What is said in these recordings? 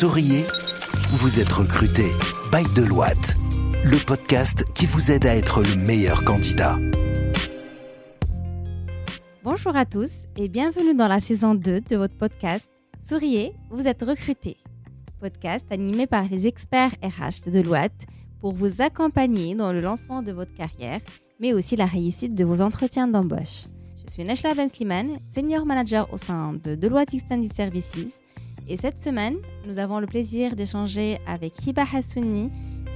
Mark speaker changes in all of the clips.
Speaker 1: Souriez, vous êtes recruté. By Deloitte, le podcast qui vous aide à être le meilleur candidat.
Speaker 2: Bonjour à tous et bienvenue dans la saison 2 de votre podcast Souriez, vous êtes recruté. Podcast animé par les experts RH de Deloitte pour vous accompagner dans le lancement de votre carrière, mais aussi la réussite de vos entretiens d'embauche. Je suis Neshla Ben Sliman, senior manager au sein de Deloitte Extended Services et cette semaine, nous avons le plaisir d'échanger avec Hiba Hassouni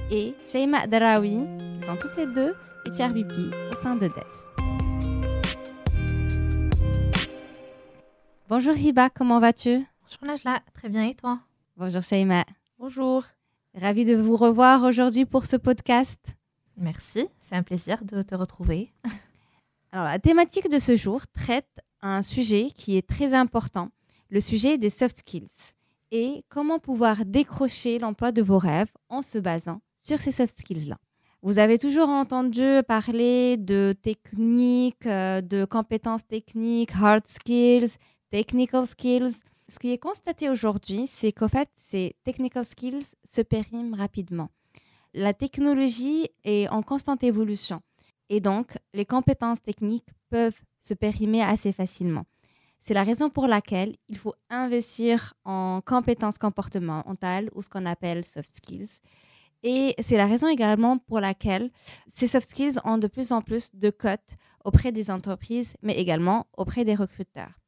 Speaker 2: et Sheima Darawi, qui sont toutes les deux HRBP au sein de DES. Bonjour Hiba, comment vas-tu?
Speaker 3: Bonjour Najla, très bien et toi?
Speaker 2: Bonjour Sheima.
Speaker 3: Bonjour.
Speaker 2: Ravie de vous revoir aujourd'hui pour ce podcast.
Speaker 3: Merci, c'est un plaisir de te retrouver.
Speaker 2: Alors, la thématique de ce jour traite un sujet qui est très important le sujet des soft skills et comment pouvoir décrocher l'emploi de vos rêves en se basant sur ces soft skills-là. Vous avez toujours entendu parler de techniques, euh, de compétences techniques, hard skills, technical skills. Ce qui est constaté aujourd'hui, c'est qu'en fait, ces technical skills se périment rapidement. La technologie est en constante évolution et donc les compétences techniques peuvent se périmer assez facilement. C'est la raison pour laquelle il faut investir en compétences comportementales ou ce qu'on appelle soft skills. Et c'est la raison également pour laquelle ces soft skills ont de plus en plus de cotes auprès des entreprises, mais également auprès des recruteurs.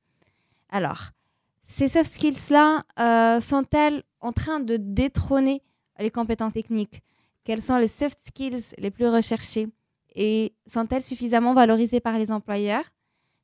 Speaker 2: Alors, ces soft skills-là euh, sont-elles en train de détrôner les compétences techniques? Quelles sont les soft skills les plus recherchées Et sont-elles suffisamment valorisées par les employeurs?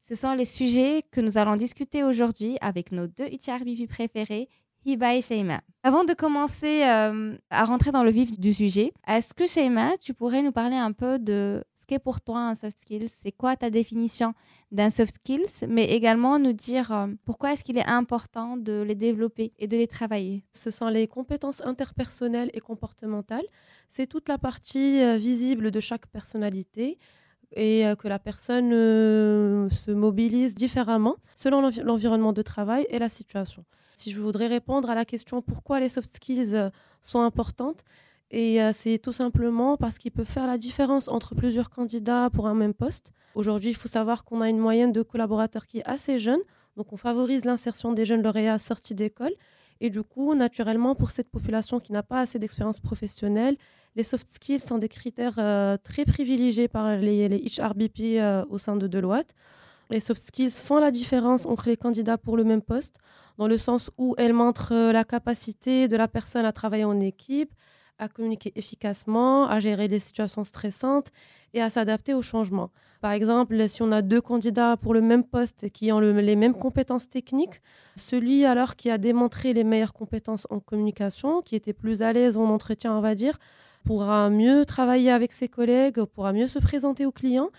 Speaker 2: Ce sont les sujets que nous allons discuter aujourd'hui avec nos deux HRBP préférés, Hiba et Sheima. Avant de commencer euh, à rentrer dans le vif du sujet, est-ce que Sheima, tu pourrais nous parler un peu de ce qu'est pour toi un soft skills C'est quoi ta définition d'un soft skills Mais également nous dire euh, pourquoi est-ce qu'il est important de les développer et de les travailler?
Speaker 4: Ce sont les compétences interpersonnelles et comportementales. C'est toute la partie euh, visible de chaque personnalité et euh, que la personne euh, se mobilise différemment selon l'environnement de travail et la situation. Si je voudrais répondre à la question pourquoi les soft skills euh, sont importantes, c'est tout simplement parce qu'ils peuvent faire la différence entre plusieurs candidats pour un même poste. Aujourd'hui, il faut savoir qu'on a une moyenne de collaborateurs qui est assez jeune, donc on favorise l'insertion des jeunes lauréats sortis d'école. Et du coup, naturellement, pour cette population qui n'a pas assez d'expérience professionnelle, les soft skills sont des critères euh, très privilégiés par les, HRBP euh, au sein de Deloitte. Les soft skills font la différence entre les candidats pour le même poste, dans le sens où elles montrent euh, la capacité de la personne à travailler en équipe, à communiquer efficacement, à gérer des situations stressantes et à s'adapter aux changements. Par exemple, si on a deux candidats pour le même poste qui ont les mêmes compétences techniques, celui alors qui a démontré les meilleures compétences en communication, qui était plus à l'aise en entretien, on va dire, pourra mieux travailler avec ses collègues, pourra mieux se présenter aux clients.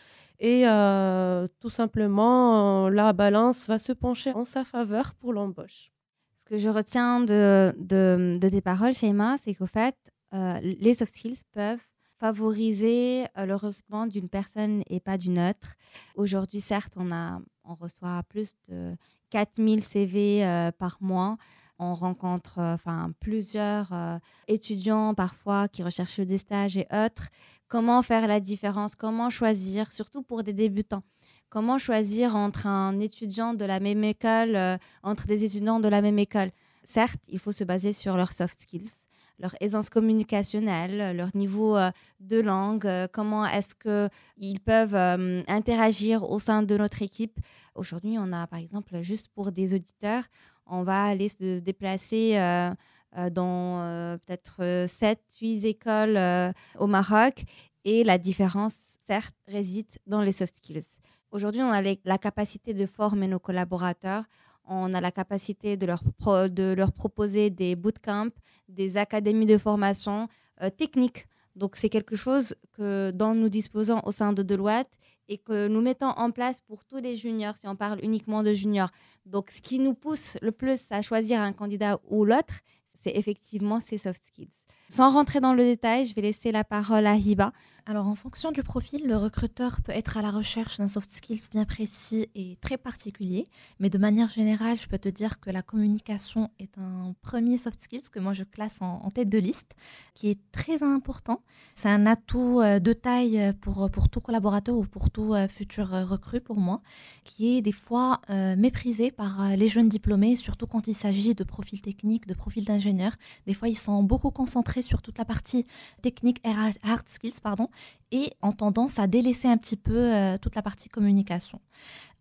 Speaker 4: Et euh, tout simplement, la balance va se pencher en sa faveur pour l'embauche.
Speaker 2: Ce que je retiens de, tes paroles, Shaima, c'est qu'au fait, euh, les soft skills peuvent favoriser euh, le recrutement d'une personne et pas d'une autre. Aujourd'hui, certes, on, reçoit plus de 4000 CV par mois. On rencontre euh, enfin, plusieurs euh, étudiants parfois qui recherchent des stages et autres. Comment faire la différence? Comment choisir, surtout pour des débutants. Comment choisir entre un étudiant de la même école, euh, entre des étudiants de la même école? Certes, il faut se baser sur leurs soft skills, leur aisance communicationnelle, leur niveau de langue, comment est-ce qu'ils peuvent interagir au sein de notre équipe. Aujourd'hui, on a par exemple, juste pour des auditeurs, on va aller se déplacer euh, euh, dans euh, peut-être 7, 8 écoles au Maroc. Et la différence, certes, réside dans les soft skills. Aujourd'hui, on a la capacité de former nos collaborateurs. On a la capacité de leur, de leur proposer des bootcamps, des académies de formation techniques. Donc, c'est quelque chose que, dont nous disposons au sein de Deloitte et que nous mettons en place pour tous les juniors, si on parle uniquement de juniors. Donc, ce qui nous pousse le plus à choisir un candidat ou l'autre, c'est effectivement ces soft skills. Sans rentrer dans le détail, je vais laisser la parole à Hiba.
Speaker 3: Alors, en fonction du profil, le recruteur peut être à la recherche d'un soft skills bien précis et très particulier. Mais de manière générale, je peux te dire que la communication est un premier soft skills que moi je classe en, tête de liste, qui est très important. C'est un atout euh, de taille pour, pour tout collaborateur ou pour tout euh, futur recrue pour moi, qui est des fois euh, méprisé par les jeunes diplômés, surtout quand il s'agit de profils techniques, de profils d'ingénieurs. Des fois, ils sont beaucoup concentrés sur toute la partie technique hard skills, pardon, et ont tendance à délaisser un petit peu euh, toute la partie communication.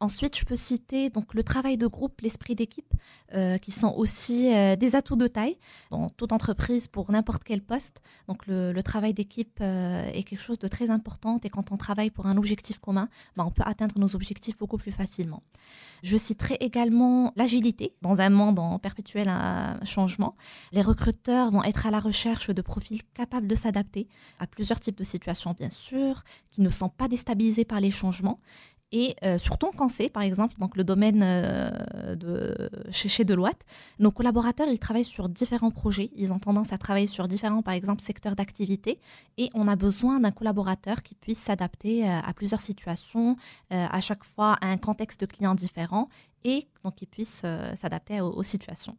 Speaker 3: Ensuite, je peux citer donc le travail de groupe, l'esprit d'équipe, euh, qui sont aussi euh, des atouts de taille dans toute entreprise pour n'importe quel poste. Donc le, travail d'équipe est quelque chose de très important et quand on travaille pour un objectif commun, ben, on peut atteindre nos objectifs beaucoup plus facilement. Je citerai également l'agilité dans un monde en perpétuel changement. Les recruteurs vont être à la recherche de profils capables de s'adapter à plusieurs types de situations, bien sûr, qui ne sont pas déstabilisés par les changements et euh, surtout quand c'est, par exemple, donc le domaine euh, de, chez, chez Deloitte, nos collaborateurs, ils travaillent sur différents projets. Ils ont tendance à travailler sur différents, par exemple, secteurs d'activité. Et on a besoin d'un collaborateur qui puisse s'adapter euh, à plusieurs situations, à chaque fois à un contexte de client différent et donc qui puisse s'adapter aux situations.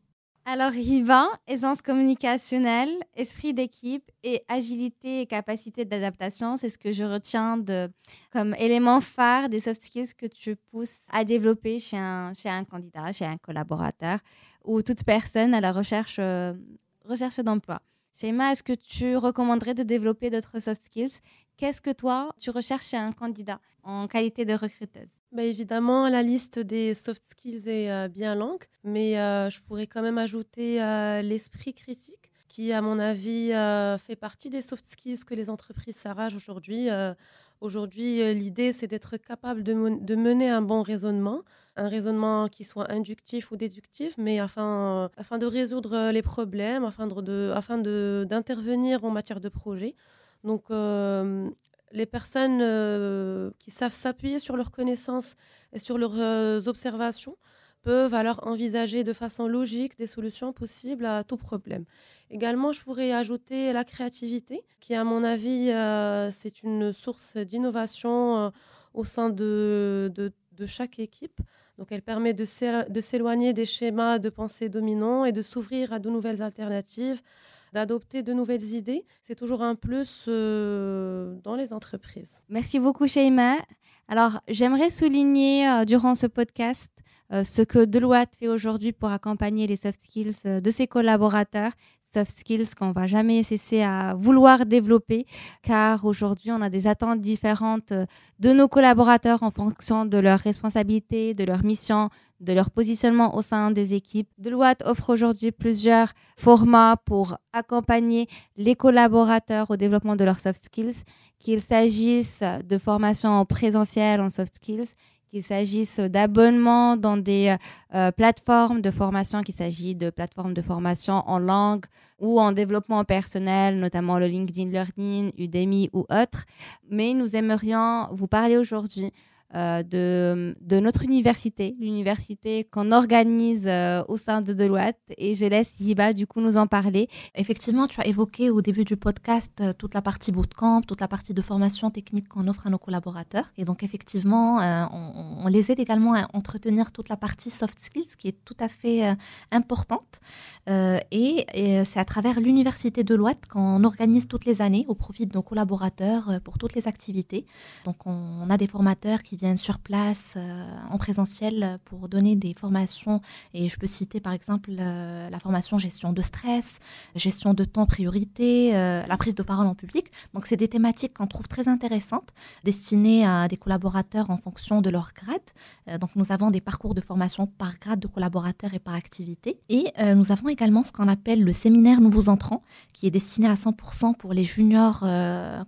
Speaker 2: Alors, Riva, aisance communicationnelle, esprit d'équipe et agilité et capacité d'adaptation, c'est ce que je retiens de, comme élément phare des soft skills que tu pousses à développer chez un, chez un candidat, chez un collaborateur ou toute personne à la recherche, euh, recherche d'emploi. Shema, est-ce que tu recommanderais de développer d'autres soft skills? Qu'est-ce que toi, tu recherches chez un candidat en qualité de recruteuse?
Speaker 4: Bah, évidemment, la liste des soft skills est euh, bien longue, mais euh, je pourrais quand même ajouter euh, l'esprit critique, qui, à mon avis, fait partie des soft skills que les entreprises s'arrachent aujourd'hui. aujourd'hui, l'idée, c'est d'être capable de, mener un bon raisonnement, un raisonnement qui soit inductif ou déductif, mais afin, de résoudre les problèmes, afin de, afin d'intervenir en matière de projet. Donc, les personnes euh, qui savent s'appuyer sur leurs connaissances et sur leurs euh, observations peuvent alors envisager de façon logique des solutions possibles à tout problème. Également, je pourrais ajouter la créativité, qui à mon avis, euh, c'est une source d'innovation au sein de, de, chaque équipe. Donc elle permet de s'éloigner des schémas de pensée dominants et de s'ouvrir à de nouvelles alternatives, d'adopter de nouvelles idées. C'est toujours un plus euh, dans les entreprises.
Speaker 2: Merci beaucoup, Sheima. Alors, j'aimerais souligner euh, durant ce podcast euh, ce que Deloitte fait aujourd'hui pour accompagner les soft skills de ses collaborateurs soft skills qu'on va jamais cesser à vouloir développer, car aujourd'hui, on a des attentes différentes de nos collaborateurs en fonction de leurs responsabilités, de leur mission, de leur positionnement au sein des équipes. Deloitte offre aujourd'hui plusieurs formats pour accompagner les collaborateurs au développement de leurs soft skills, qu'il s'agisse de formation en présentiel en soft skills, qu'il s'agisse d'abonnements dans des euh, plateformes de formation, qu'il s'agisse de plateformes de formation en langue ou en développement personnel, notamment le LinkedIn Learning, Udemy ou autres. Mais nous aimerions vous parler aujourd'hui euh, de, de, notre université, l'université qu'on organise euh, au sein de Deloitte. Et je laisse Hiba, du coup, nous en parler.
Speaker 3: Effectivement, tu as évoqué au début du podcast euh, toute la partie bootcamp, toute la partie de formation technique qu'on offre à nos collaborateurs. Et donc, effectivement, on, les aide également à entretenir toute la partie soft skills qui est tout à fait importante. et, c'est à travers l'université de Deloitte qu'on organise toutes les années au profit de nos collaborateurs pour toutes les activités. Donc, on, on a des formateurs qui viennent sur place euh, en présentiel pour donner des formations. Et je peux citer par exemple euh, la formation gestion de stress, gestion de temps priorité, euh, la prise de parole en public. Donc c'est des thématiques qu'on trouve très intéressantes, destinées à des collaborateurs en fonction de leur grade. donc nous avons des parcours de formation par grade de collaborateurs et par activité. Et nous avons également ce qu'on appelle le séminaire Nouveaux Entrants, qui est destiné à 100% pour les juniors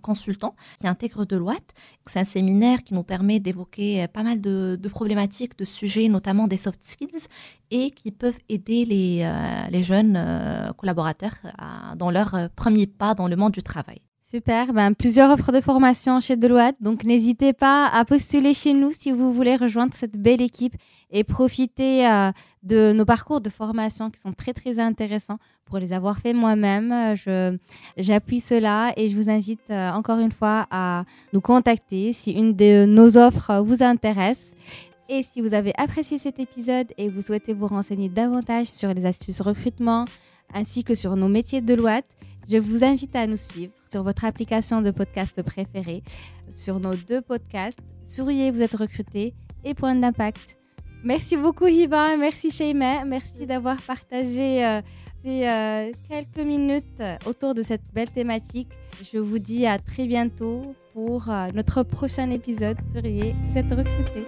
Speaker 3: consultants qui intègrent Deloitte. C'est un séminaire qui nous permet d'évoquer euh, pas mal de, problématiques, de sujets, notamment des soft skills, et qui peuvent aider les, euh, les jeunes euh, collaborateurs dans leur premier pas dans le monde du travail.
Speaker 2: Super, ben, plusieurs offres de formation chez Deloitte, donc n'hésitez pas à postuler chez nous si vous voulez rejoindre cette belle équipe et profiter euh, de nos parcours de formation qui sont très très intéressants pour les avoir fait moi-même. Je, j'appuie cela et je vous invite euh, encore une fois à nous contacter si une de nos offres vous intéresse. Et si vous avez apprécié cet épisode et vous souhaitez vous renseigner davantage sur les astuces recrutement ainsi que sur nos métiers de Deloitte, je vous invite à nous suivre sur votre application de podcast préférée, sur nos deux podcasts, Souriez, vous êtes recruté et Point d'impact. Merci beaucoup Hiba, merci Sheima, merci d'avoir partagé euh, ces euh, quelques minutes autour de cette belle thématique. Je vous dis à très bientôt pour euh, notre prochain épisode. Souriez, vous êtes recruté.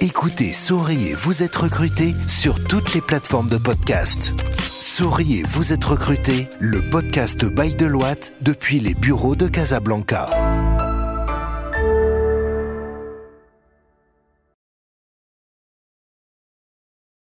Speaker 1: Écoutez Souriez, vous êtes recruté sur toutes les plateformes de podcast. Souriez, vous êtes recruté, le podcast by Deloitte depuis les bureaux de Casablanca.